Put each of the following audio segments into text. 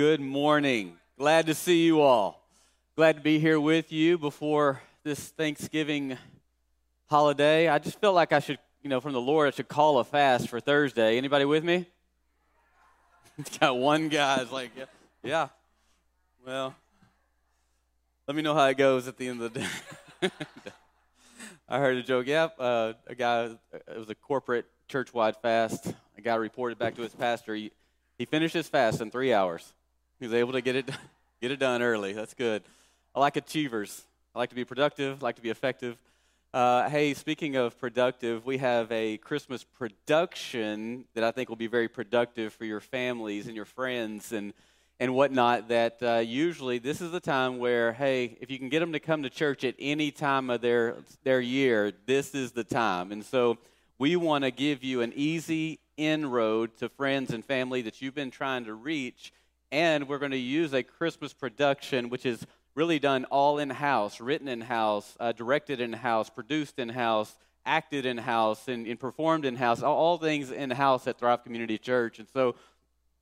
Good morning. Glad to see you all. Glad to be here with you before this Thanksgiving holiday. I just felt like I should, you know, from the Lord, I should call a fast for Thursday. Anybody with me? Got one guy's like, yeah, yeah. Well, let me know how it goes at the end of the day. I heard a joke. Yep, uh, a guy. It was a corporate church-wide fast. A guy reported back to his pastor. He, he finished his fast in three hours. He was able to get it get it done early. That's good. I like achievers. I like to be productive. I like to be effective. Uh, hey, speaking of productive, we have a Christmas production that I think will be very productive for your families and your friends and and whatnot. That uh, usually this is the time where, hey, if you can get them to come to church at any time of their their year, this is the time. And so we want to give you an easy inroad to friends and family that you've been trying to reach and we're going to use a Christmas production, which is really done all in house, written in house, uh, directed in house, produced in house, acted in house, and, and performed in house, all, all things in house at Thrive Community Church. And so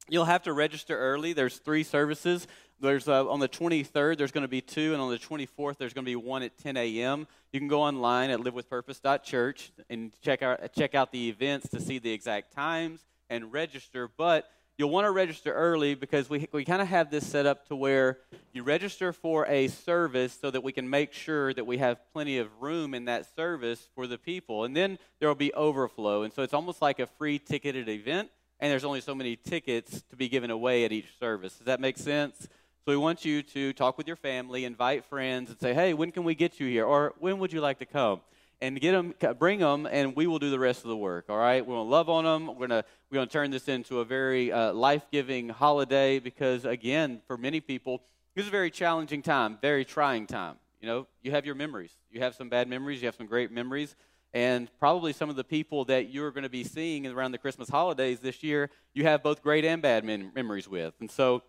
you'll have to register early. There's three services. There's uh, on the 23rd, there's going to be two, and on the 24th, there's going to be one at 10 a.m. You can go online at livewithpurpose.church and check out check out the events to see the exact times and register. But you'll want to register early because we, we kind of have this set up to where you register for a service so that we can make sure that we have plenty of room in that service for the people. And then there will be overflow. And so it's almost like a free ticketed event, and there's only so many tickets to be given away at each service. Does that make sense? So we want you to talk with your family, invite friends, and say, hey, when can we get you here? Or when would you like to come? And get them, bring them, and we will do the rest of the work. All right, we're gonna love on them. We're gonna we're gonna turn this into a very uh, life-giving holiday because, again, for many people, this is a very challenging time, very trying time. You know, you have your memories. You have some bad memories. You have some great memories. And probably some of the people that you're going to be seeing around the Christmas holidays this year, you have both great and bad mem- memories with. And so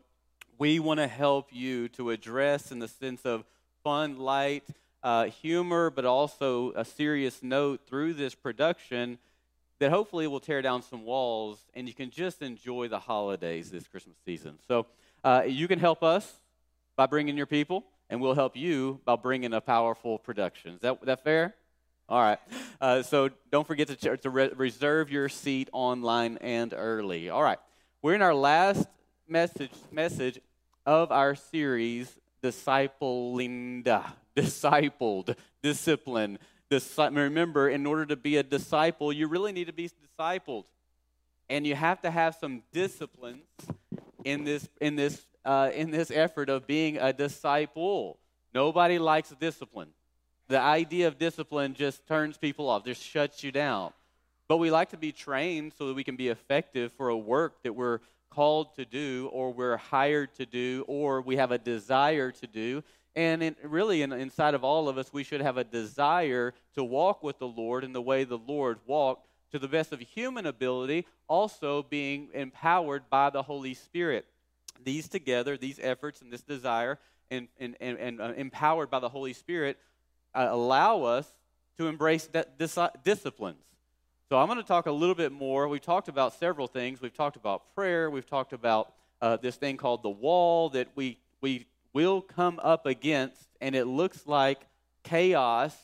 we want to help you to address in the sense of fun, light, uh, humor, but also a serious note through this production that hopefully will tear down some walls and you can just enjoy the holidays this Christmas season. So uh, you can help us by bringing your people, and we'll help you by bringing a powerful production. Is that, that fair? All right. Uh, so don't forget to, to re- reserve your seat online and early. All right. We're in our last message message of our series, Discipling discipled, disciplined. Remember, in order to be a disciple, you really need to be discipled. And you have to have some disciplines in this, in this, uh, in this effort of being a disciple. Nobody likes discipline. The idea of discipline just turns people off, just shuts you down. But we like to be trained so that we can be effective for a work that we're called to do, or we're hired to do, or we have a desire to do. And in, really, in, inside of all of us, we should have a desire to walk with the Lord in the way the Lord walked to the best of human ability, also being empowered by the Holy Spirit. These together, these efforts and this desire, and, and, and, and uh, empowered by the Holy Spirit, uh, allow us to embrace that dis- disciplines. So I'm going to talk a little bit more. We've talked about several things. We've talked about prayer. We've talked about uh, this thing called the wall that we, we will come up against, and it looks like chaos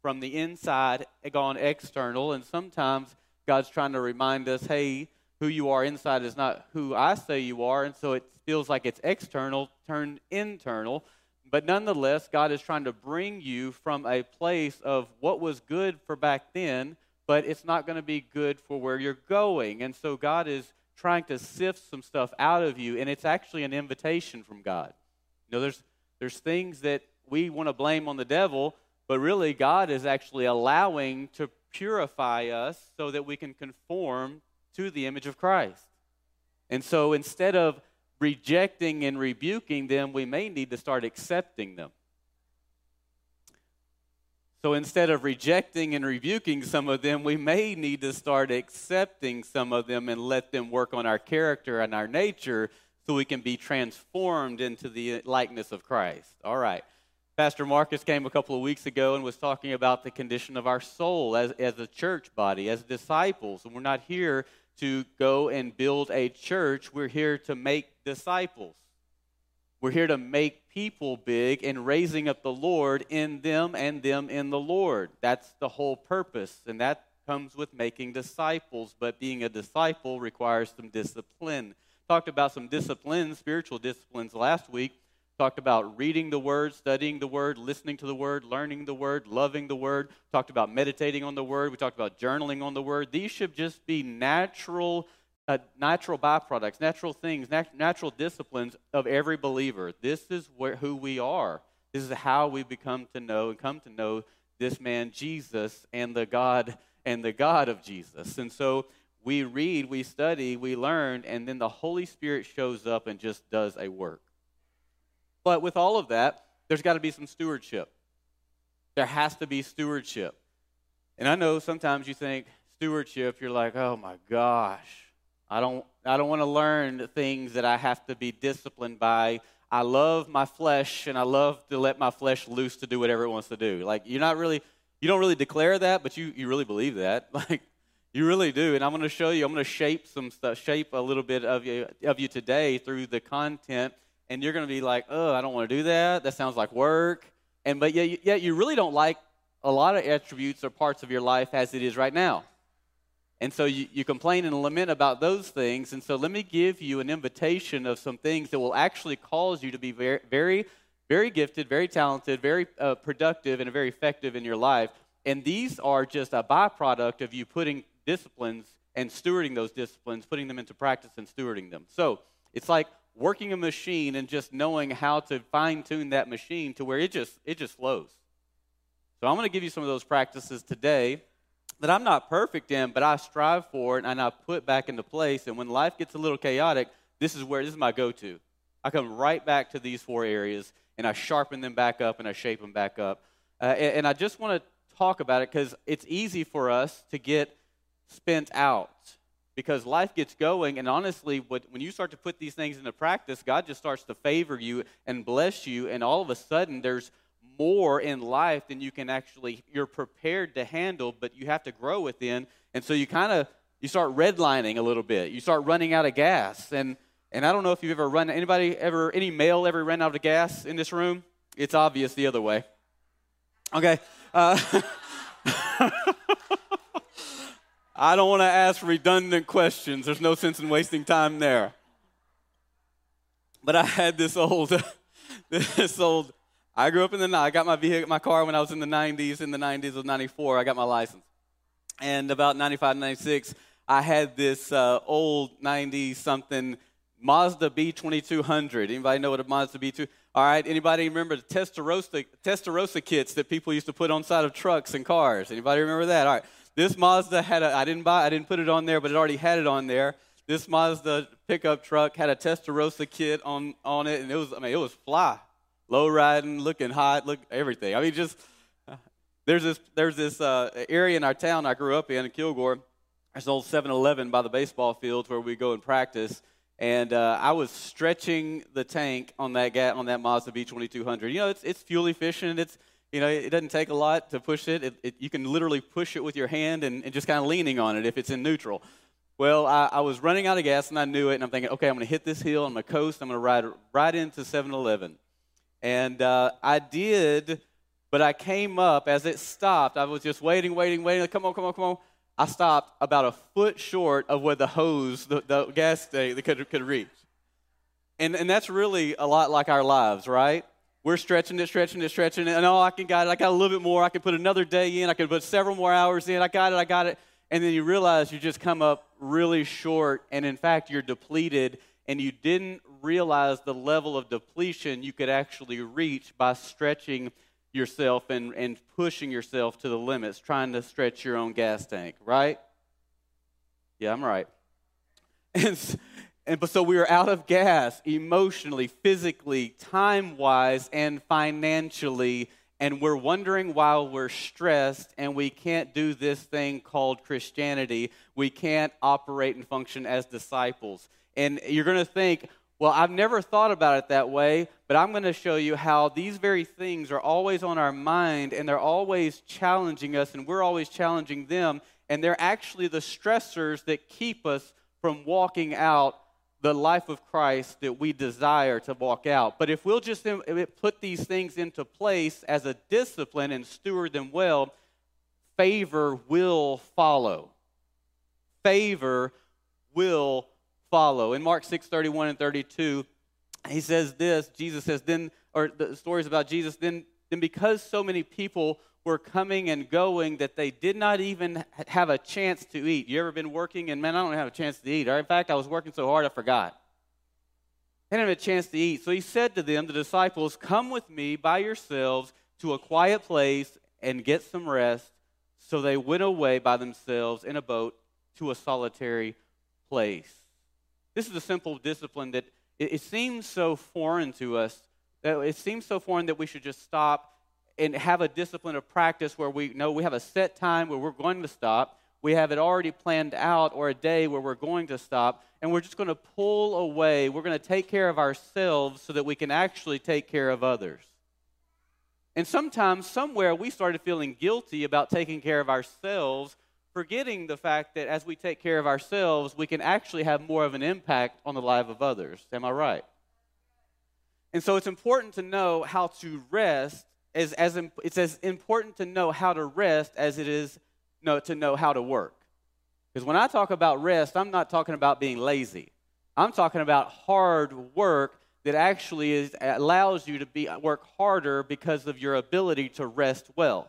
from the inside gone external. And sometimes God's trying to remind us, hey, who you are inside is not who I say you are. And so it feels like it's external turned internal. But nonetheless, God is trying to bring you from a place of what was good for back then, but it's not going to be good for where you're going. And so God is trying to sift some stuff out of you, and it's actually an invitation from God. You know, there's, there's things that we want to blame on the devil, but really God is actually allowing to purify us so that we can conform to the image of Christ. And so instead of rejecting and rebuking them, we may need to start accepting them. So instead of rejecting and rebuking some of them, we may need to start accepting some of them and let them work on our character and our nature so we can be transformed into the likeness of Christ. All right. Pastor Marcus came a couple of weeks ago and was talking about the condition of our soul as, as a church body, as disciples. And we're not here to go and build a church, we're here to make disciples. We're here to make people big and raising up the Lord in them and them in the Lord. That's the whole purpose. And that comes with making disciples. But being a disciple requires some discipline. Talked about some disciplines, spiritual disciplines last week. Talked about reading the Word, studying the Word, listening to the Word, learning the Word, loving the Word. Talked about meditating on the Word. We talked about journaling on the Word. These should just be natural uh, natural byproducts, natural things, nat- natural disciplines of every believer. This is where, who we are. This is how we become to know and come to know this man Jesus and the God and the God of Jesus. And so we read, we study, we learn, and then the Holy Spirit shows up and just does a work. But with all of that, there's got to be some stewardship. There has to be stewardship. And I know sometimes you think stewardship, you're like, oh my gosh, I don't, I don't want to learn things that I have to be disciplined by. I love my flesh and I love to let my flesh loose to do whatever it wants to do. Like, you're not really, you don't really declare that, but you, you really believe that. Like, you really do. And I'm going to show you, I'm going to shape some stuff, shape a little bit of you, of you today through the content. And you're going to be like, oh, I don't want to do that. That sounds like work. And, but yet, yet you really don't like a lot of attributes or parts of your life as it is right now. And so you, you complain and lament about those things. And so let me give you an invitation of some things that will actually cause you to be very, very, very gifted, very talented, very uh, productive, and very effective in your life. And these are just a byproduct of you putting disciplines and stewarding those disciplines, putting them into practice and stewarding them. So it's like working a machine and just knowing how to fine tune that machine to where it just it just flows. So I'm going to give you some of those practices today that I'm not perfect in, but I strive for it and I put back into place. And when life gets a little chaotic, this is where this is my go-to. I come right back to these four areas and I sharpen them back up and I shape them back up. Uh, and, and I just want to talk about it because it's easy for us to get spent out because life gets going. And honestly, when you start to put these things into practice, God just starts to favor you and bless you. And all of a sudden, there's more in life than you can actually you're prepared to handle but you have to grow within. And so you kind of you start redlining a little bit. You start running out of gas. And and i don't know if you've ever run anybody ever any male ever ran out of gas in this room? It's obvious the other way. Okay uh, i don't want to ask redundant questions. There's no sense in wasting time there. But i had this old this old I grew up in the, I got my vehicle, my car when I was in the 90s. In the 90s of 94, I got my license. And about 95, 96, I had this uh, old 90 something Mazda B2200. Anybody know what a Mazda B2? All right. Anybody remember the Testarossa, Testarossa kits that people used to put on side of trucks and cars? Anybody remember that? All right. This Mazda had a, I didn't buy, I didn't put it on there, but it already had it on there. This Mazda pickup truck had a Testarossa kit on, on it, and it was, I mean, it was fly low riding, looking hot, look everything. I mean, just there's this there's this uh, area in our town I grew up in in Kilgore. There's an old 7-Eleven by the baseball field where we go and practice. And uh, I was stretching the tank on that ga- on that Mazda B2200. You know, it's it's fuel efficient. It's you know, it doesn't take a lot to push it. it, it you can literally push it with your hand and, and just kind of leaning on it if it's in neutral. Well, I, I, was running out of gas and I knew it, and I'm thinking, okay, I'm going to hit this hill, I'm going to coast, I'm going to ride right into 7 Eleven. And uh, I did, but I came up as it stopped. I was just waiting, waiting, waiting. Come on, come on, come on. I stopped about a foot short of where the hose, the, the gas tank, could, could reach. And, and that's really a lot like our lives, right? We're stretching it, stretching it, stretching it. And oh, I can got it. I got a little bit more. I can put another day in. I can put several more hours in. I got it. I got it. And then you realize you just come up really short. And in fact, you're depleted and you didn't realize the level of depletion you could actually reach by stretching yourself and, and pushing yourself to the limits, trying to stretch your own gas tank, right? Yeah, I'm right. And, and so we were out of gas emotionally, physically, time wise, and financially. And we're wondering why we're stressed and we can't do this thing called Christianity. We can't operate and function as disciples. And you're going to think, well, I've never thought about it that way, but I'm going to show you how these very things are always on our mind and they're always challenging us and we're always challenging them. And they're actually the stressors that keep us from walking out the life of Christ that we desire to walk out. But if we'll just put these things into place as a discipline and steward them well, favor will follow. Favor will follow. In Mark 6 31 and 32, he says this Jesus says, then, or the stories about Jesus, then, then because so many people were coming and going that they did not even have a chance to eat. You ever been working and man, I don't have a chance to eat. Or in fact, I was working so hard I forgot. They didn't have a chance to eat. So he said to them, the disciples, Come with me by yourselves to a quiet place and get some rest. So they went away by themselves in a boat to a solitary place. This is a simple discipline that it, it seems so foreign to us. That it seems so foreign that we should just stop and have a discipline of practice where we know we have a set time where we're going to stop. We have it already planned out, or a day where we're going to stop, and we're just going to pull away. We're going to take care of ourselves so that we can actually take care of others. And sometimes, somewhere, we started feeling guilty about taking care of ourselves, forgetting the fact that as we take care of ourselves, we can actually have more of an impact on the life of others. Am I right? And so it's important to know how to rest as, as it's as important to know how to rest as it is to know how to work. Because when I talk about rest, I'm not talking about being lazy. I'm talking about hard work that actually is, allows you to be, work harder because of your ability to rest well.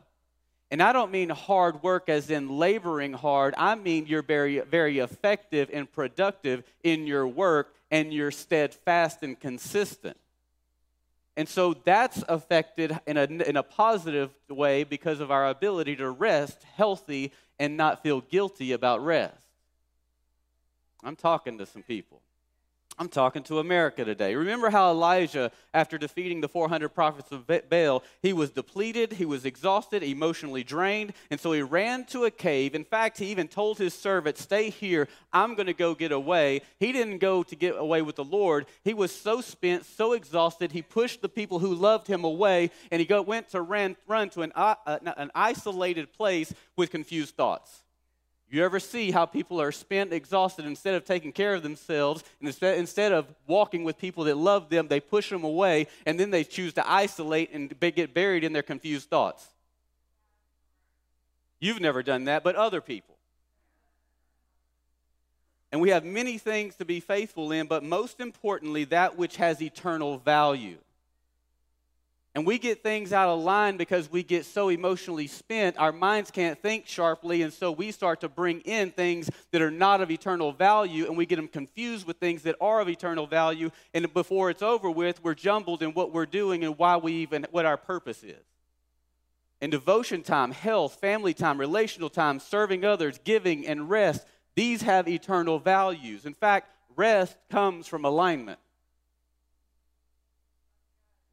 And I don't mean hard work as in laboring hard. I mean you're very, very effective and productive in your work and you're steadfast and consistent. And so that's affected in a, in a positive way because of our ability to rest healthy and not feel guilty about rest. I'm talking to some people. I'm talking to America today. Remember how Elijah, after defeating the 400 prophets of Baal, he was depleted, he was exhausted, emotionally drained, and so he ran to a cave. In fact, he even told his servant, Stay here, I'm going to go get away. He didn't go to get away with the Lord. He was so spent, so exhausted, he pushed the people who loved him away, and he went to run, run to an, uh, an isolated place with confused thoughts. You ever see how people are spent, exhausted, instead of taking care of themselves, and instead, instead of walking with people that love them, they push them away, and then they choose to isolate and get buried in their confused thoughts? You've never done that, but other people. And we have many things to be faithful in, but most importantly, that which has eternal value. And we get things out of line because we get so emotionally spent, our minds can't think sharply, and so we start to bring in things that are not of eternal value, and we get them confused with things that are of eternal value. And before it's over with, we're jumbled in what we're doing and why we even, what our purpose is. And devotion time, health, family time, relational time, serving others, giving, and rest, these have eternal values. In fact, rest comes from alignment.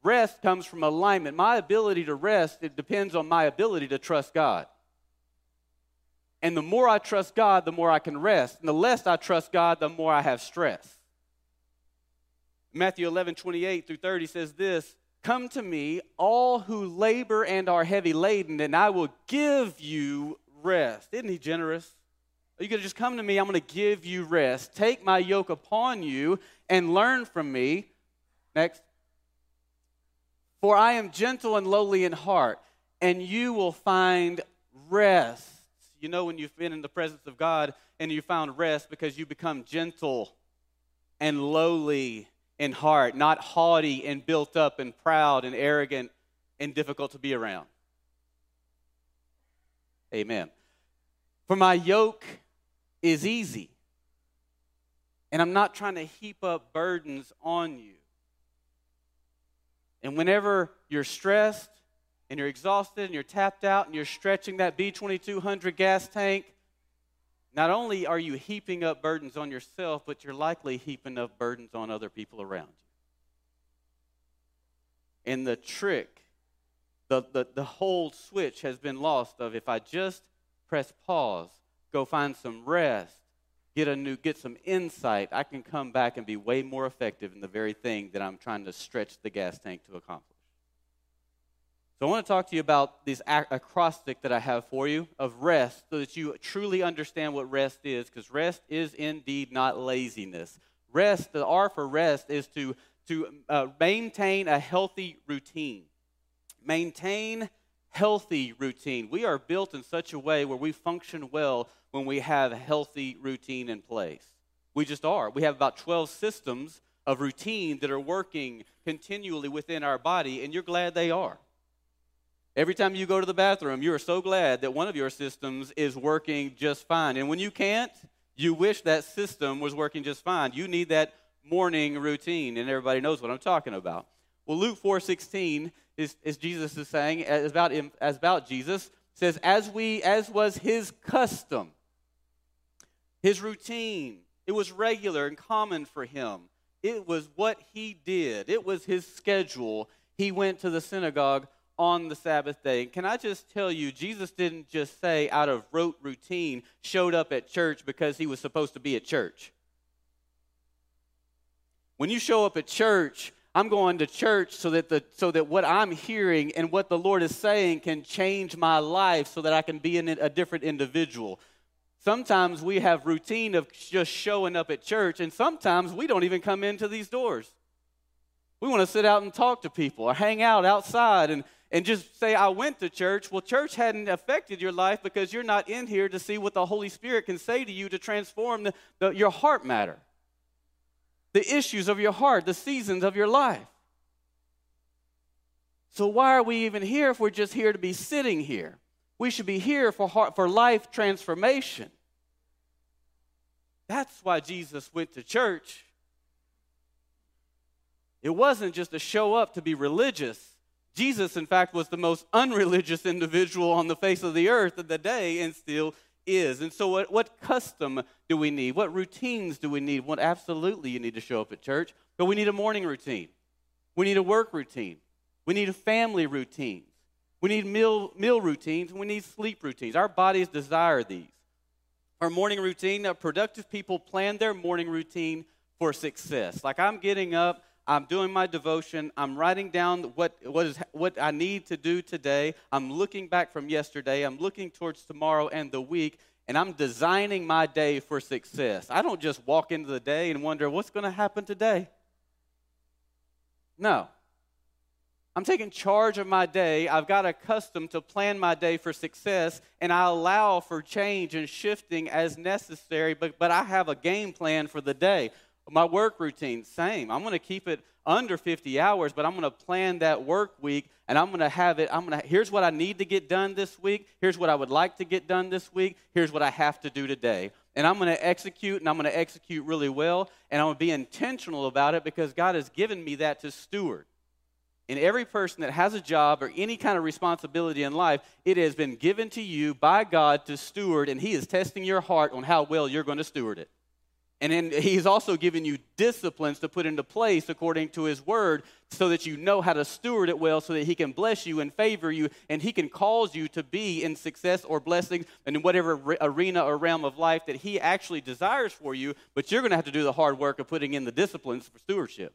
Rest comes from alignment. My ability to rest, it depends on my ability to trust God. And the more I trust God, the more I can rest. And the less I trust God, the more I have stress. Matthew 11, 28 through 30 says this Come to me, all who labor and are heavy laden, and I will give you rest. Isn't he generous? Are you going to just come to me? I'm going to give you rest. Take my yoke upon you and learn from me. Next. For I am gentle and lowly in heart, and you will find rest. You know, when you've been in the presence of God and you found rest because you become gentle and lowly in heart, not haughty and built up and proud and arrogant and difficult to be around. Amen. For my yoke is easy, and I'm not trying to heap up burdens on you. And whenever you're stressed and you're exhausted and you're tapped out and you're stretching that B2200 gas tank, not only are you heaping up burdens on yourself, but you're likely heaping up burdens on other people around you. And the trick, the, the, the whole switch has been lost of if I just press pause, go find some rest, get a new get some insight i can come back and be way more effective in the very thing that i'm trying to stretch the gas tank to accomplish so i want to talk to you about this acrostic that i have for you of rest so that you truly understand what rest is because rest is indeed not laziness Rest, the R for rest, is to, to uh, maintain a healthy routine. Maintain healthy routine. We are built in such a way where we function well when we have a healthy routine in place. We just are. We have about 12 systems of routine that are working continually within our body, and you're glad they are. Every time you go to the bathroom, you are so glad that one of your systems is working just fine. And when you can't, you wish that system was working just fine. You need that morning routine, and everybody knows what I'm talking about. Well, Luke 4:16 is, is Jesus is saying as about as about Jesus says as we as was his custom, his routine. It was regular and common for him. It was what he did. It was his schedule. He went to the synagogue on the Sabbath day. And can I just tell you, Jesus didn't just say out of rote routine, showed up at church because he was supposed to be at church. When you show up at church, I'm going to church so that, the, so that what I'm hearing and what the Lord is saying can change my life so that I can be a different individual. Sometimes we have routine of just showing up at church, and sometimes we don't even come into these doors. We want to sit out and talk to people or hang out outside and, and just say, I went to church. Well, church hadn't affected your life because you're not in here to see what the Holy Spirit can say to you to transform the, the, your heart matter, the issues of your heart, the seasons of your life. So, why are we even here if we're just here to be sitting here? We should be here for, heart, for life transformation. That's why Jesus went to church. It wasn't just to show up to be religious. Jesus, in fact, was the most unreligious individual on the face of the earth of the day and still is. And so, what, what custom do we need? What routines do we need? What absolutely you need to show up at church, but we need a morning routine. We need a work routine. We need a family routine. We need meal, meal routines. We need sleep routines. Our bodies desire these. Our morning routine, productive people plan their morning routine for success. Like I'm getting up, I'm doing my devotion, I'm writing down what, what, is, what I need to do today, I'm looking back from yesterday, I'm looking towards tomorrow and the week, and I'm designing my day for success. I don't just walk into the day and wonder what's going to happen today. No. I'm taking charge of my day. I've got accustomed to plan my day for success, and I allow for change and shifting as necessary, but, but I have a game plan for the day. My work routine, same. I'm going to keep it under 50 hours, but I'm going to plan that work week and I'm going to have it. I'm going to, here's what I need to get done this week. Here's what I would like to get done this week. Here's what I have to do today. And I'm going to execute and I'm going to execute really well. And I'm going to be intentional about it because God has given me that to steward. And every person that has a job or any kind of responsibility in life, it has been given to you by God to steward, and He is testing your heart on how well you're going to steward it. And then He's also given you disciplines to put into place according to His word so that you know how to steward it well so that He can bless you and favor you, and He can cause you to be in success or blessings and in whatever arena or realm of life that He actually desires for you, but you're going to have to do the hard work of putting in the disciplines for stewardship.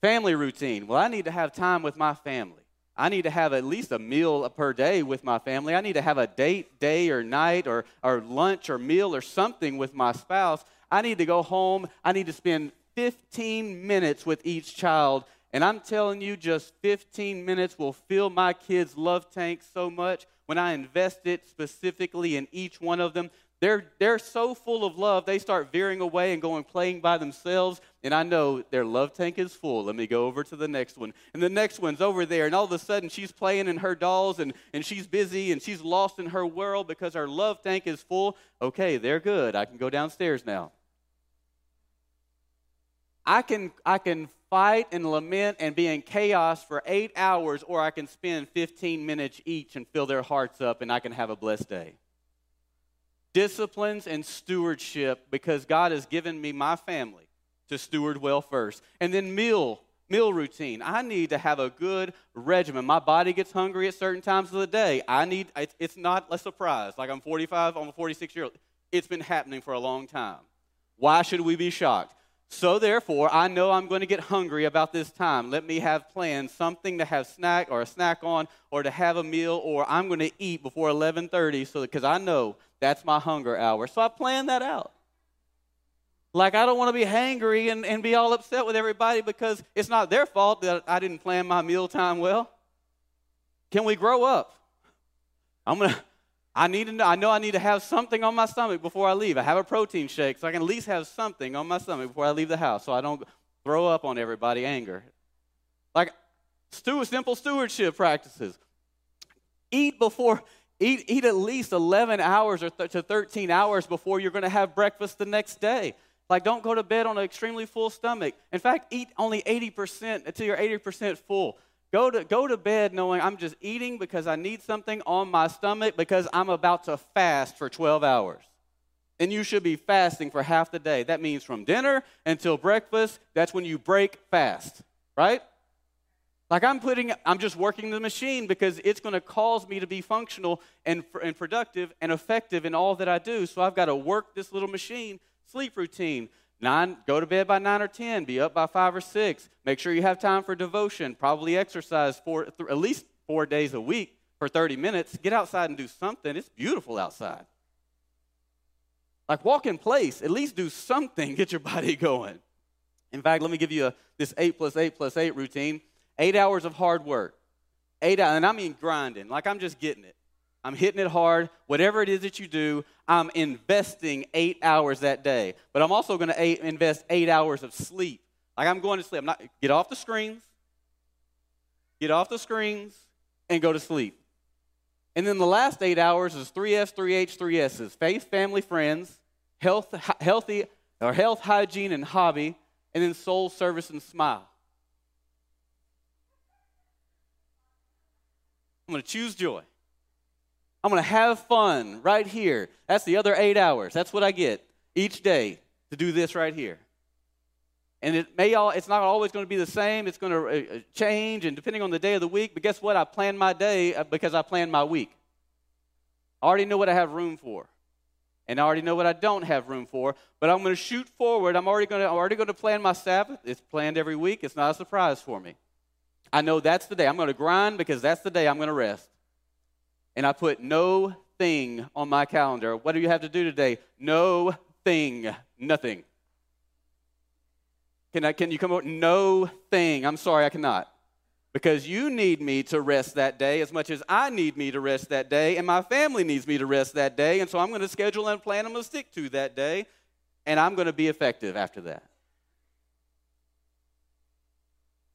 Family routine. Well, I need to have time with my family. I need to have at least a meal per day with my family. I need to have a date, day or night, or, or lunch or meal or something with my spouse. I need to go home. I need to spend 15 minutes with each child. And I'm telling you, just 15 minutes will fill my kids' love tank so much when I invest it specifically in each one of them they're, they're so full of love, they start veering away and going playing by themselves. And I know their love tank is full. Let me go over to the next one. And the next one's over there. And all of a sudden, she's playing in her dolls and, and she's busy and she's lost in her world because her love tank is full. Okay, they're good. I can go downstairs now. I can, I can fight and lament and be in chaos for eight hours, or I can spend 15 minutes each and fill their hearts up, and I can have a blessed day disciplines and stewardship because God has given me my family to steward well first. And then meal meal routine. I need to have a good regimen. My body gets hungry at certain times of the day. I need it's not a surprise. Like I'm 45, I'm a 46 year old. It's been happening for a long time. Why should we be shocked? So therefore, I know I'm going to get hungry about this time. Let me have planned something to have snack or a snack on or to have a meal or I'm going to eat before 11:30 so because I know that's my hunger hour. So I plan that out. Like, I don't want to be hangry and, and be all upset with everybody because it's not their fault that I didn't plan my mealtime well. Can we grow up? I'm going to, I need to know, I know I need to have something on my stomach before I leave. I have a protein shake, so I can at least have something on my stomach before I leave the house so I don't throw up on everybody anger. Like, simple stewardship practices. Eat before, eat, eat at least 11 hours or th- to 13 hours before you're going to have breakfast the next day. Like, don't go to bed on an extremely full stomach. In fact, eat only 80% until you're 80% full. Go to, go to bed knowing I'm just eating because I need something on my stomach because I'm about to fast for 12 hours. And you should be fasting for half the day. That means from dinner until breakfast, that's when you break fast, right? Like I'm putting, I'm just working the machine because it's going to cause me to be functional and, and productive and effective in all that I do. So I've got to work this little machine. Sleep routine. Nine, go to bed by nine or ten. Be up by five or six. Make sure you have time for devotion. Probably exercise four, th- at least four days a week for 30 minutes. Get outside and do something. It's beautiful outside. Like walk in place. At least do something. Get your body going. In fact, let me give you a, this eight plus eight plus eight routine. Eight hours of hard work. Eight hours, and I mean grinding. Like I'm just getting it. I'm hitting it hard. Whatever it is that you do, I'm investing eight hours that day. But I'm also going to invest eight hours of sleep. Like I'm going to sleep. I'm not get off the screens. Get off the screens and go to sleep. And then the last eight hours is three F's, three H, three S's: faith, family, friends, health, healthy or health, hygiene, and hobby, and then soul, service, and smile. I'm going to choose joy. I'm going to have fun right here. That's the other eight hours. That's what I get each day to do this right here. And it may all, it's not always going to be the same. It's going to uh, uh, change, and depending on the day of the week. But guess what? I plan my day uh, because I plan my week. I already know what I have room for, and I already know what I don't have room for. But I'm going to shoot forward. I'm already going to, I'm already going to plan my Sabbath. It's planned every week. It's not a surprise for me. I know that's the day. I'm going to grind because that's the day I'm going to rest. And I put no thing on my calendar. What do you have to do today? No thing, nothing. Can, I, can you come up? No thing. I'm sorry, I cannot. Because you need me to rest that day as much as I need me to rest that day, and my family needs me to rest that day. And so I'm going to schedule and plan. I'm going to stick to that day, and I'm going to be effective after that.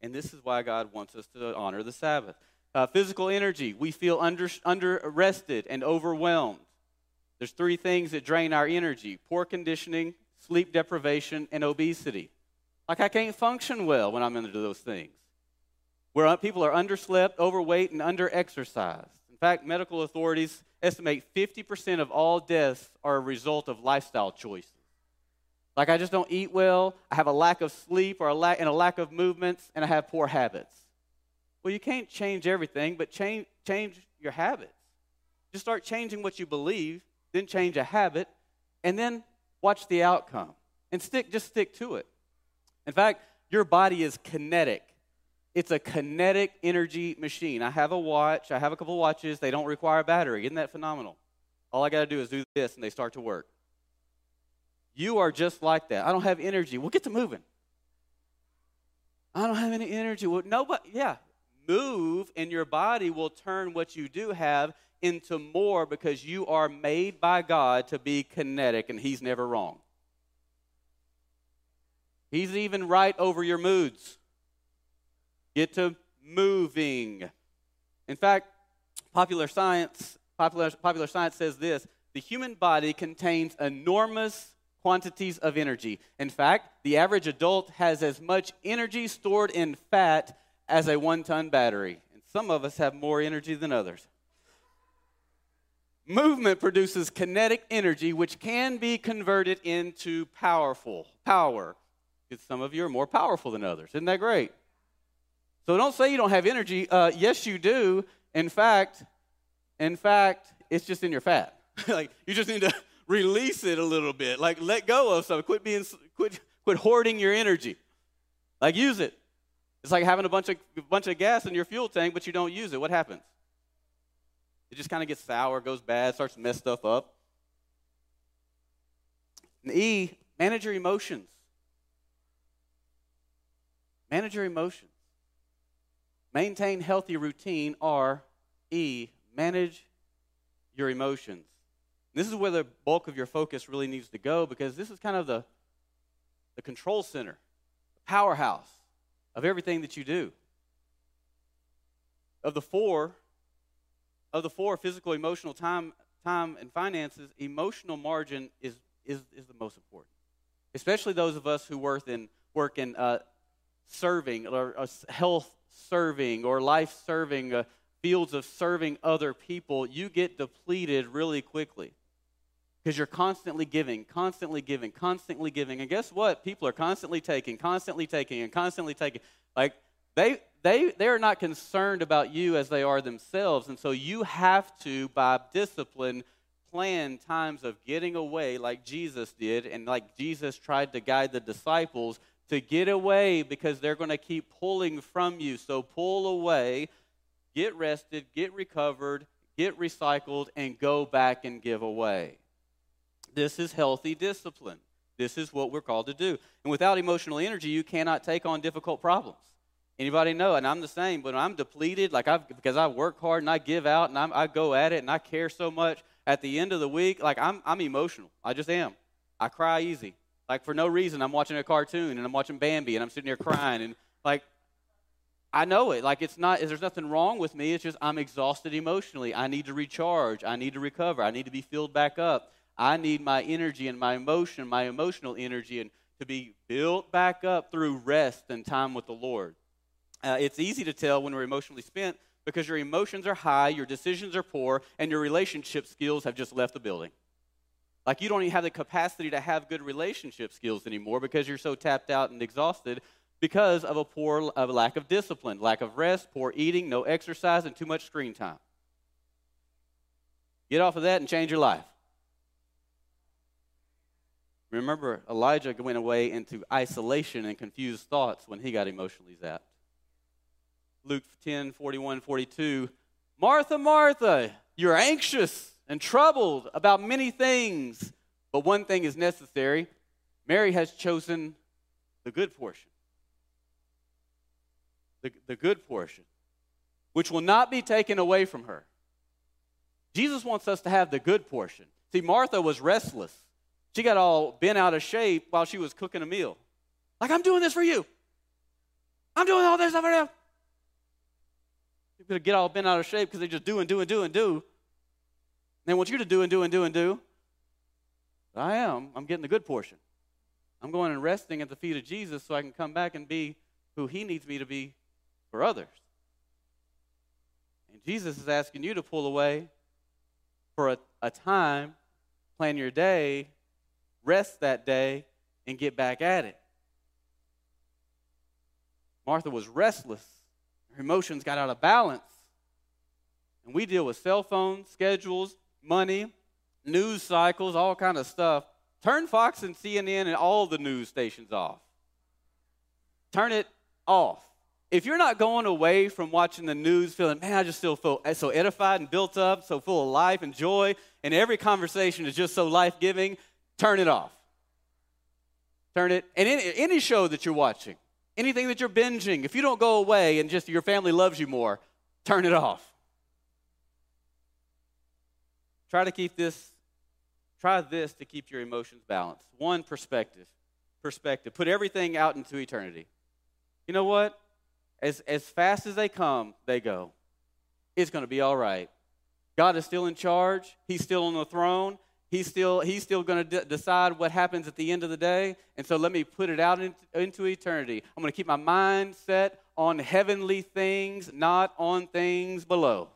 And this is why God wants us to honor the Sabbath. Uh, physical energy, we feel under, under rested and overwhelmed. There's three things that drain our energy poor conditioning, sleep deprivation, and obesity. Like, I can't function well when I'm into those things. Where people are underslept, overweight, and underexercised. In fact, medical authorities estimate 50% of all deaths are a result of lifestyle choices. Like I just don't eat well, I have a lack of sleep or a lack and a lack of movements, and I have poor habits. Well, you can't change everything, but change change your habits. Just start changing what you believe, then change a habit, and then watch the outcome. And stick just stick to it. In fact, your body is kinetic. It's a kinetic energy machine. I have a watch, I have a couple watches, they don't require a battery. Isn't that phenomenal? All I got to do is do this and they start to work. You are just like that. I don't have energy. Well, get to moving. I don't have any energy. Well, nobody, yeah. Move, and your body will turn what you do have into more because you are made by God to be kinetic, and He's never wrong. He's even right over your moods. Get to moving. In fact, popular science, popular, popular science says this the human body contains enormous quantities of energy. In fact, the average adult has as much energy stored in fat as a one ton battery. And some of us have more energy than others. Movement produces kinetic energy, which can be converted into powerful power. Because some of you are more powerful than others. Isn't that great? So don't say you don't have energy. Uh, yes, you do. In fact, in fact, it's just in your fat. like you just need to release it a little bit. Like let go of something. Quit being quit quit hoarding your energy. Like use it. It's like having a bunch of bunch of gas in your fuel tank, but you don't use it. What happens? It just kind of gets sour, goes bad, starts to mess stuff up. And e, Manage your emotions. Manage your emotions. Maintain healthy routine, R E. Manage your emotions. This is where the bulk of your focus really needs to go because this is kind of the, the control center, the powerhouse of everything that you do. Of the four, of the four physical, emotional, time, time, and finances, emotional margin is, is, is the most important. Especially those of us who work in, work in uh, serving or uh, health serving or life serving, uh, fields of serving other people, you get depleted really quickly because you're constantly giving, constantly giving, constantly giving. And guess what? People are constantly taking, constantly taking, and constantly taking. Like they they they are not concerned about you as they are themselves, and so you have to, by discipline, plan times of getting away, like Jesus did, and like Jesus tried to guide the disciples to get away because they're going to keep pulling from you. So pull away, get rested, get recovered, get recycled, and go back and give away. This is healthy discipline. This is what we're called to do. And without emotional energy, you cannot take on difficult problems. Anybody know? And I'm the same, but I'm depleted, like I've because I work hard and I give out and I'm, i go at it and I care so much. At the end of the week, like I'm, I'm emotional. I just am. I cry easy. Like for no reason, I'm watching a cartoon and I'm watching Bambi and I'm sitting here crying and like I know it. Like it's not. There's nothing wrong with me. It's just I'm exhausted emotionally. I need to recharge. I need to recover. I need to be filled back up. I need my energy and my emotion, my emotional energy, and to be built back up through rest and time with the Lord. Uh, it's easy to tell when we're emotionally spent because your emotions are high, your decisions are poor, and your relationship skills have just left the building. Like you don't even have the capacity to have good relationship skills anymore because you're so tapped out and exhausted because of a poor of a lack of discipline, lack of rest, poor eating, no exercise, and too much screen time. Get off of that and change your life. Remember, Elijah went away into isolation and confused thoughts when he got emotionally zapped. Luke 10 41 42. Martha, Martha, you're anxious and troubled about many things, but one thing is necessary. Mary has chosen the good portion. The, the good portion, which will not be taken away from her. Jesus wants us to have the good portion. See, Martha was restless. She got all bent out of shape while she was cooking a meal. Like, I'm doing this for you. I'm doing all this stuff for you. People get all bent out of shape because they just do and do and do and do. They want you to do and do and do and do. But I am. I'm getting the good portion. I'm going and resting at the feet of Jesus so I can come back and be who He needs me to be for others. And Jesus is asking you to pull away for a, a time, plan your day, rest that day, and get back at it. Martha was restless. Her emotions got out of balance. And we deal with cell phones, schedules, money, news cycles, all kind of stuff. Turn Fox and CNN and all the news stations off. Turn it off. If you're not going away from watching the news feeling, man, I just still feel so edified and built up, so full of life and joy, and every conversation is just so life giving, turn it off. Turn it, and any, any show that you're watching, anything that you're binging, if you don't go away and just your family loves you more, turn it off. Try to keep this, try this to keep your emotions balanced. One, perspective. Perspective. Put everything out into eternity. You know what? As, as fast as they come, they go. It's going to be all right. God is still in charge. He's still on the throne. He's still, he's still going to decide what happens at the end of the day. And so let me put it out in, into eternity. I'm going to keep my mind set on heavenly things, not on things below.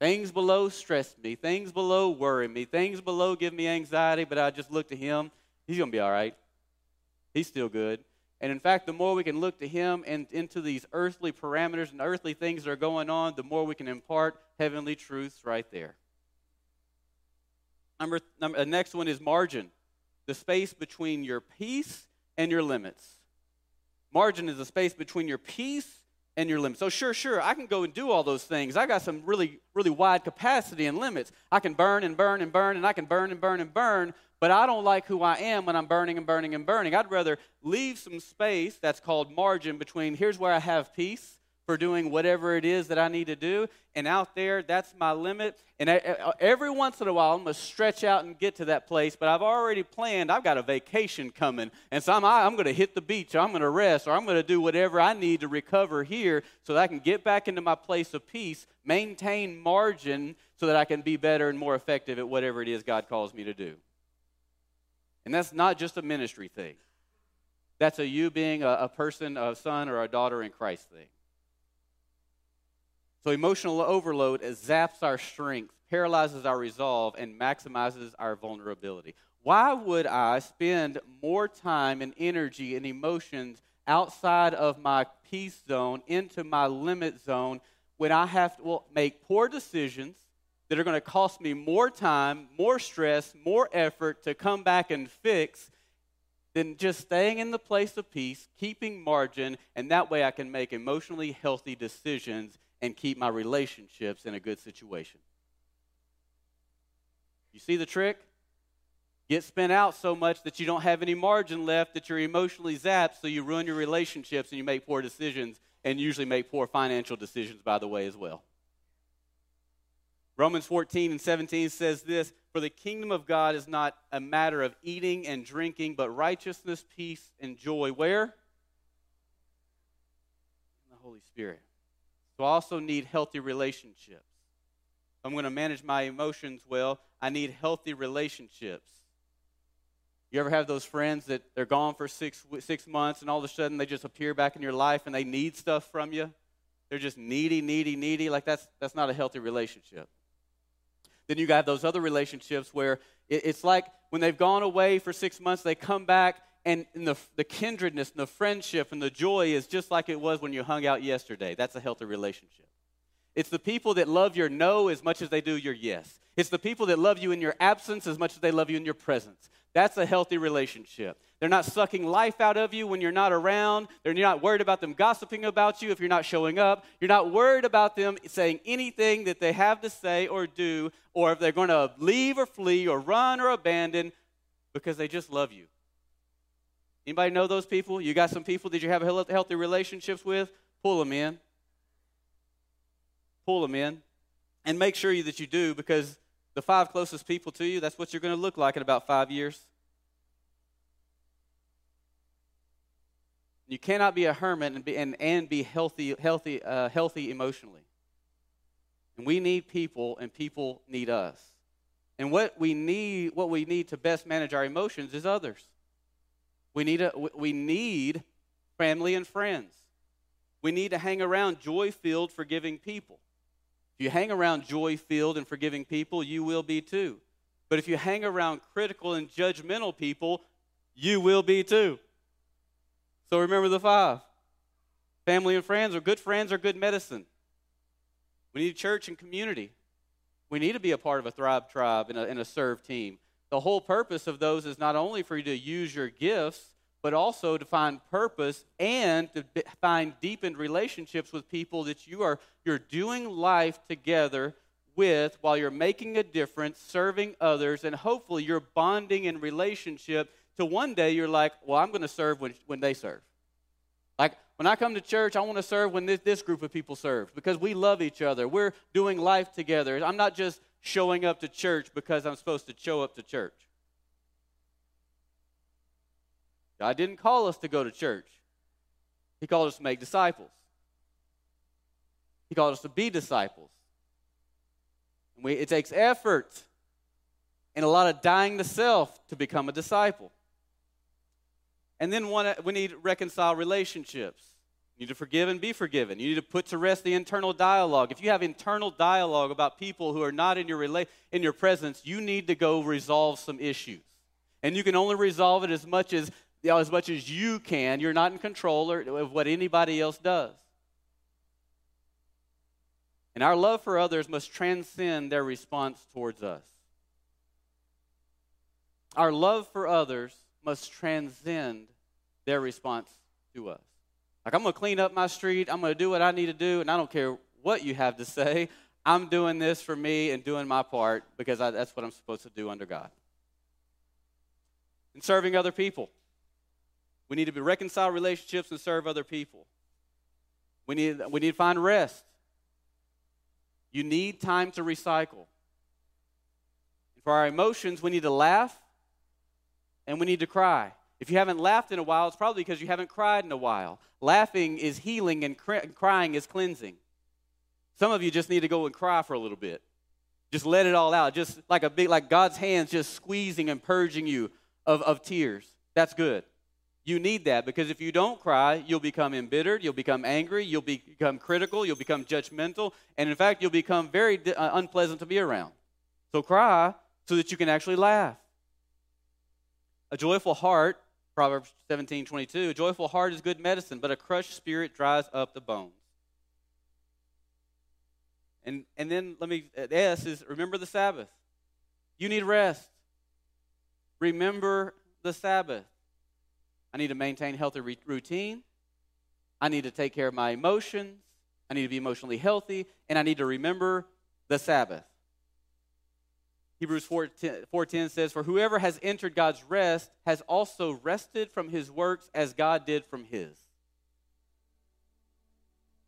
Things below stress me. Things below worry me. Things below give me anxiety, but I just look to Him. He's going to be all right. He's still good. And in fact, the more we can look to Him and into these earthly parameters and earthly things that are going on, the more we can impart heavenly truths right there. Number, number, the next one is margin, the space between your peace and your limits. Margin is the space between your peace and your limits. So sure, sure, I can go and do all those things. I got some really, really wide capacity and limits. I can burn and burn and burn, and I can burn and burn and burn. but I don't like who I am when I'm burning and burning and burning. I'd rather leave some space that's called margin between here's where I have peace for doing whatever it is that I need to do. And out there, that's my limit. And every once in a while, I'm going to stretch out and get to that place. But I've already planned, I've got a vacation coming. And so I'm, I'm going to hit the beach, or I'm going to rest, or I'm going to do whatever I need to recover here so that I can get back into my place of peace, maintain margin so that I can be better and more effective at whatever it is God calls me to do. And that's not just a ministry thing. That's a you being a, a person, a son, or a daughter in Christ thing. So emotional overload zaps our strength, paralyzes our resolve, and maximizes our vulnerability. Why would I spend more time and energy and emotions outside of my peace zone into my limit zone when I have to well, make poor decisions that are going to cost me more time, more stress, more effort to come back and fix than just staying in the place of peace, keeping margin, and that way I can make emotionally healthy decisions and keep my relationships in a good situation. You see the trick? Get spent out so much that you don't have any margin left, that you're emotionally zapped, so you ruin your relationships and you make poor decisions, and usually make poor financial decisions, by the way, as well. Romans 14 and 17 says this For the kingdom of God is not a matter of eating and drinking, but righteousness, peace, and joy. Where? In the Holy Spirit. So I also need healthy relationships. I'm going to manage my emotions well, I need healthy relationships. You ever have those friends that they're gone for six, six months and all of a sudden they just appear back in your life and they need stuff from you? They're just needy, needy, needy. Like that's, that's not a healthy relationship. Then you got those other relationships where it's like when they've gone away for six months, they come back and the, the kindredness and the friendship and the joy is just like it was when you hung out yesterday. That's a healthy relationship. It's the people that love your no as much as they do your yes. It's the people that love you in your absence as much as they love you in your presence. That's a healthy relationship. They're not sucking life out of you when you're not around. They're not worried about them gossiping about you if you're not showing up. You're not worried about them saying anything that they have to say or do, or if they're going to leave or flee or run or abandon because they just love you. Anybody know those people? You got some people that you have healthy relationships with? Pull them in. Pull them in. And make sure that you do because the five closest people to you, that's what you're going to look like in about five years. You cannot be a hermit and be, and, and be healthy, healthy, uh, healthy emotionally. And we need people, and people need us. And what we need, what we need to best manage our emotions is others. We need, a, we need family and friends. We need to hang around joy filled, forgiving people. If you hang around joy filled and forgiving people, you will be too. But if you hang around critical and judgmental people, you will be too. So remember the five family and friends, or good friends, are good medicine. We need church and community. We need to be a part of a Thrive tribe and a, and a serve team. The whole purpose of those is not only for you to use your gifts, but also to find purpose and to find deepened relationships with people that you are you're doing life together with while you're making a difference, serving others, and hopefully you're bonding in relationship to one day you're like, well, I'm going to serve when, when they serve. Like when I come to church, I want to serve when this, this group of people serve because we love each other. We're doing life together. I'm not just showing up to church because I'm supposed to show up to church. God didn't call us to go to church, He called us to make disciples. He called us to be disciples. And we, it takes effort and a lot of dying to self to become a disciple. And then one, we need reconcile relationships. You need to forgive and be forgiven. You need to put to rest the internal dialogue. If you have internal dialogue about people who are not in your, rela- in your presence, you need to go resolve some issues. And you can only resolve it as much as, you know, as much as you can. You're not in control of what anybody else does. And our love for others must transcend their response towards us. Our love for others must transcend their response to us. Like, I'm going to clean up my street. I'm going to do what I need to do, and I don't care what you have to say. I'm doing this for me and doing my part because I, that's what I'm supposed to do under God. and serving other people. We need to be reconcile relationships and serve other people. We need, we need to find rest. You need time to recycle. And For our emotions, we need to laugh and we need to cry. If you haven't laughed in a while, it's probably because you haven't cried in a while. Laughing is healing and crying is cleansing. Some of you just need to go and cry for a little bit. Just let it all out. Just like a big, like God's hands just squeezing and purging you of, of tears. That's good. You need that because if you don't cry, you'll become embittered, you'll become angry, you'll become critical, you'll become judgmental, and in fact, you'll become very uh, unpleasant to be around. So cry so that you can actually laugh. A joyful heart, Proverbs 17 22, a joyful heart is good medicine, but a crushed spirit dries up the bones. And, and then let me, uh, S is remember the Sabbath. You need rest. Remember the Sabbath. I need to maintain healthy routine. I need to take care of my emotions. I need to be emotionally healthy. And I need to remember the Sabbath. Hebrews 4:10 says, "For whoever has entered God's rest has also rested from his works as God did from his."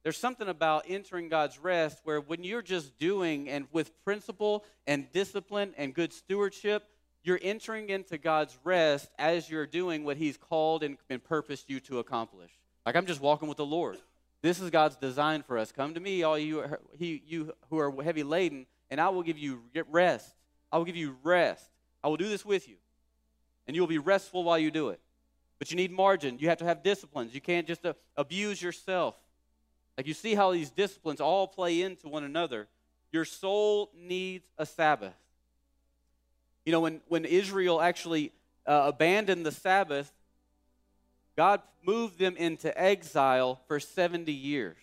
There's something about entering God's rest where when you're just doing and with principle and discipline and good stewardship, you're entering into God's rest as you're doing what He's called and, and purposed you to accomplish. Like I'm just walking with the Lord. This is God's design for us. Come to me, all you, he, you who are heavy laden, and I will give you rest. I will give you rest. I will do this with you. And you'll be restful while you do it. But you need margin. You have to have disciplines. You can't just uh, abuse yourself. Like you see how these disciplines all play into one another. Your soul needs a Sabbath. You know, when, when Israel actually uh, abandoned the Sabbath, God moved them into exile for 70 years.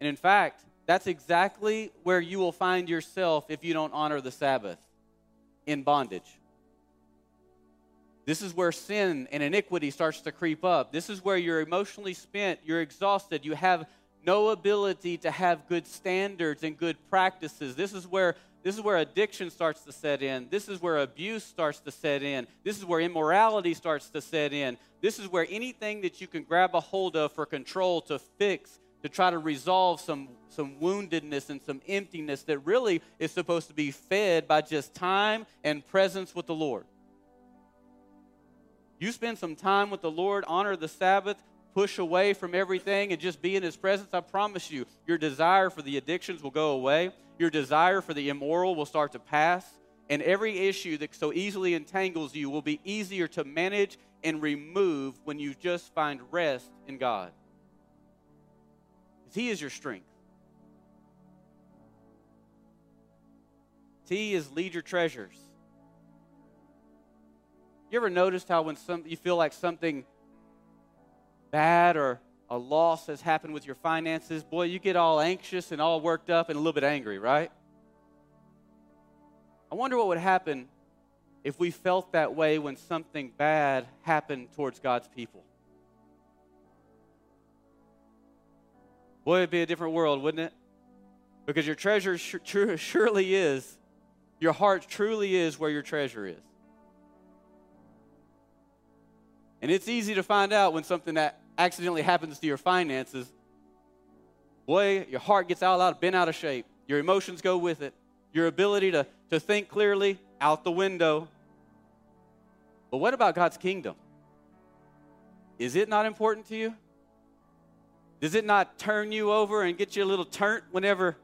And in fact, that's exactly where you will find yourself if you don't honor the Sabbath in bondage. This is where sin and iniquity starts to creep up. This is where you're emotionally spent, you're exhausted, you have no ability to have good standards and good practices. This is where this is where addiction starts to set in. This is where abuse starts to set in. This is where immorality starts to set in. This is where anything that you can grab a hold of for control to fix, to try to resolve some, some woundedness and some emptiness that really is supposed to be fed by just time and presence with the Lord. You spend some time with the Lord, honor the Sabbath, push away from everything and just be in His presence, I promise you, your desire for the addictions will go away. Your desire for the immoral will start to pass. And every issue that so easily entangles you will be easier to manage and remove when you just find rest in God. He is your strength. T is lead your treasures. You ever noticed how when some you feel like something bad or a loss has happened with your finances, boy, you get all anxious and all worked up and a little bit angry, right? I wonder what would happen if we felt that way when something bad happened towards God's people. Boy, it'd be a different world, wouldn't it? Because your treasure surely is, your heart truly is where your treasure is. And it's easy to find out when something that accidentally happens to your finances, boy, your heart gets all out, bent out of shape. Your emotions go with it. Your ability to, to think clearly, out the window. But what about God's kingdom? Is it not important to you? Does it not turn you over and get you a little turnt whenever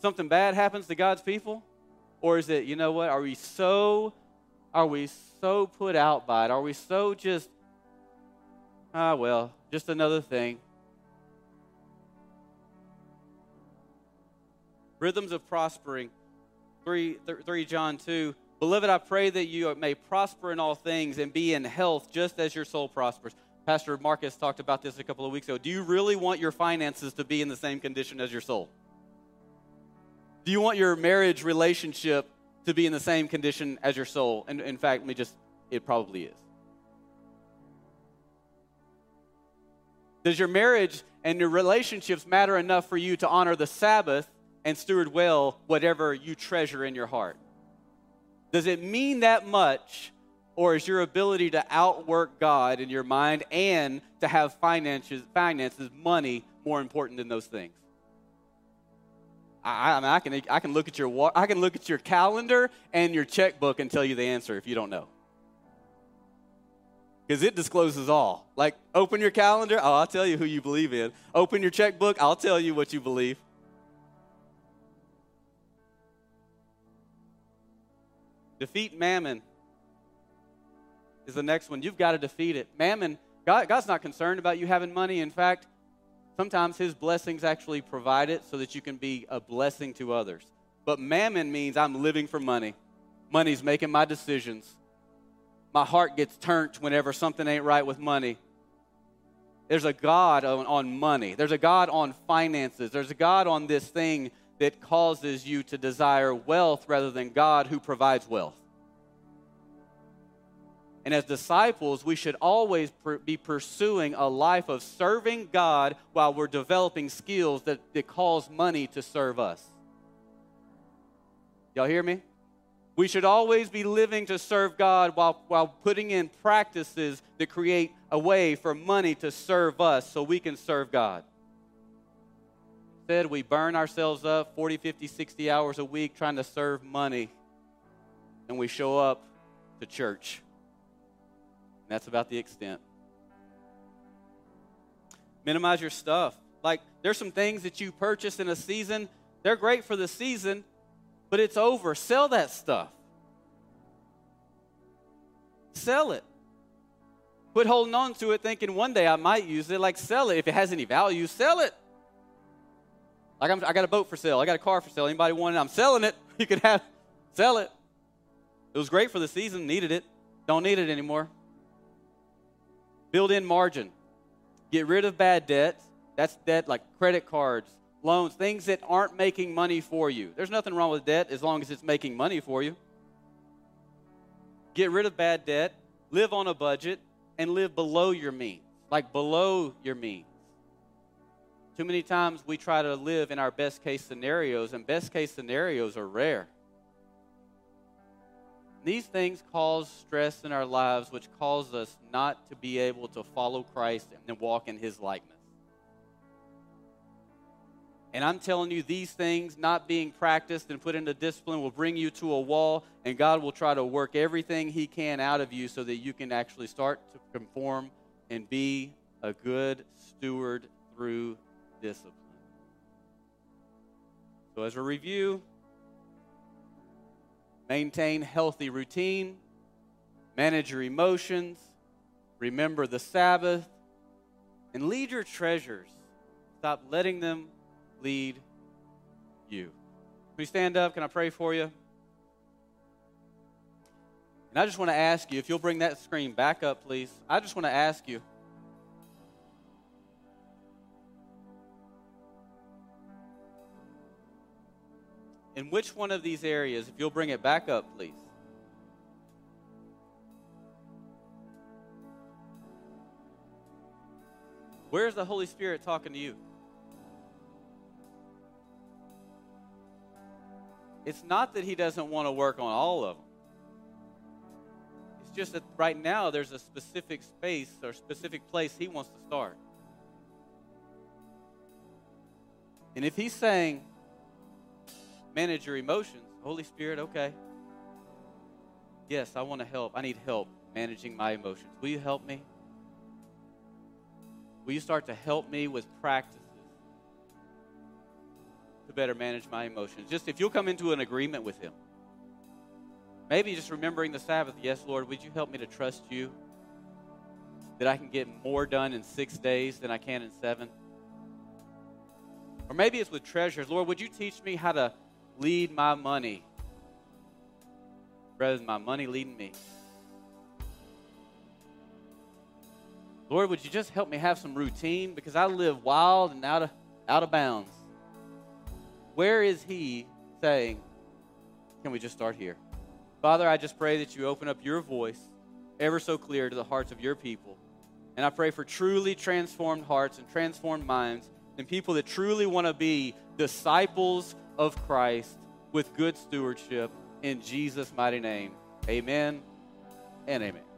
something bad happens to God's people? Or is it, you know what, are we so are we so put out by it? Are we so just Ah, well, just another thing. Rhythms of prospering. 3, 3 John 2. Beloved, I pray that you may prosper in all things and be in health just as your soul prospers. Pastor Marcus talked about this a couple of weeks ago. Do you really want your finances to be in the same condition as your soul? Do you want your marriage relationship to be in the same condition as your soul? And in fact, let me just, it probably is. Does your marriage and your relationships matter enough for you to honor the Sabbath and steward well whatever you treasure in your heart? Does it mean that much Or is your ability to outwork God in your mind and to have finances, finances money, more important than those things? I, I, mean, I, can, I, can look at your, I can look at your calendar and your checkbook and tell you the answer if you don't know. Because it discloses all. Like, open your calendar, oh, I'll tell you who you believe in. Open your checkbook, I'll tell you what you believe. Defeat mammon is the next one. You've got to defeat it. Mammon, God, God's not concerned about you having money. In fact, sometimes His blessings actually provide it so that you can be a blessing to others. But mammon means I'm living for money. Money's making my decisions. My heart gets turned whenever something ain't right with money. There's a God on, on money. There's a God on finances. There's a God on this thing that causes you to desire wealth rather than God who provides wealth. And as disciples, we should always per- be pursuing a life of serving God while we're developing skills that, that cause money to serve us. Y'all hear me? We should always be living to serve God while, while putting in practices that create a way for money to serve us so we can serve God said, we burn ourselves up 40, 50, 60 hours a week trying to serve money, and we show up to church. That's about the extent. Minimize your stuff. Like, there's some things that you purchase in a season, they're great for the season, but it's over. Sell that stuff. Sell it. Quit holding on to it thinking one day I might use it. Like, sell it. If it has any value, sell it. Like I'm, I got a boat for sale. I got a car for sale. Anybody want it? I'm selling it. You can have, sell it. It was great for the season. Needed it. Don't need it anymore. Build in margin. Get rid of bad debt. That's debt like credit cards, loans, things that aren't making money for you. There's nothing wrong with debt as long as it's making money for you. Get rid of bad debt. Live on a budget and live below your means. Like below your means. Too many times we try to live in our best case scenarios, and best case scenarios are rare. These things cause stress in our lives, which cause us not to be able to follow Christ and walk in his likeness. And I'm telling you, these things not being practiced and put into discipline will bring you to a wall, and God will try to work everything He can out of you so that you can actually start to conform and be a good steward through discipline. So, as a review, maintain healthy routine, manage your emotions, remember the Sabbath, and lead your treasures. Stop letting them lead you. Can we stand up? Can I pray for you? And I just want to ask you, if you'll bring that screen back up, please. I just want to ask you In which one of these areas, if you'll bring it back up, please? Where's the Holy Spirit talking to you? It's not that He doesn't want to work on all of them. It's just that right now there's a specific space or specific place He wants to start. And if He's saying, manage your emotions. Holy Spirit, okay. Yes, I want to help. I need help managing my emotions. Will you help me? Will you start to help me with practices to better manage my emotions? Just if you'll come into an agreement with Him. Maybe just remembering the Sabbath. Yes, Lord, would you help me to trust you that I can get more done in six days than I can in seven? Or maybe it's with treasures. Lord, would you teach me how to lead my money rather than my money leading me. Lord, would you just help me have some routine because I live wild and out of, out of bounds. Where is He saying, can we just start here? Father, I just pray that you open up your voice ever so clear to the hearts of your people. And I pray for truly transformed hearts and transformed minds and people that truly want to be disciples of Christ with good stewardship in Jesus' mighty name. Amen and amen.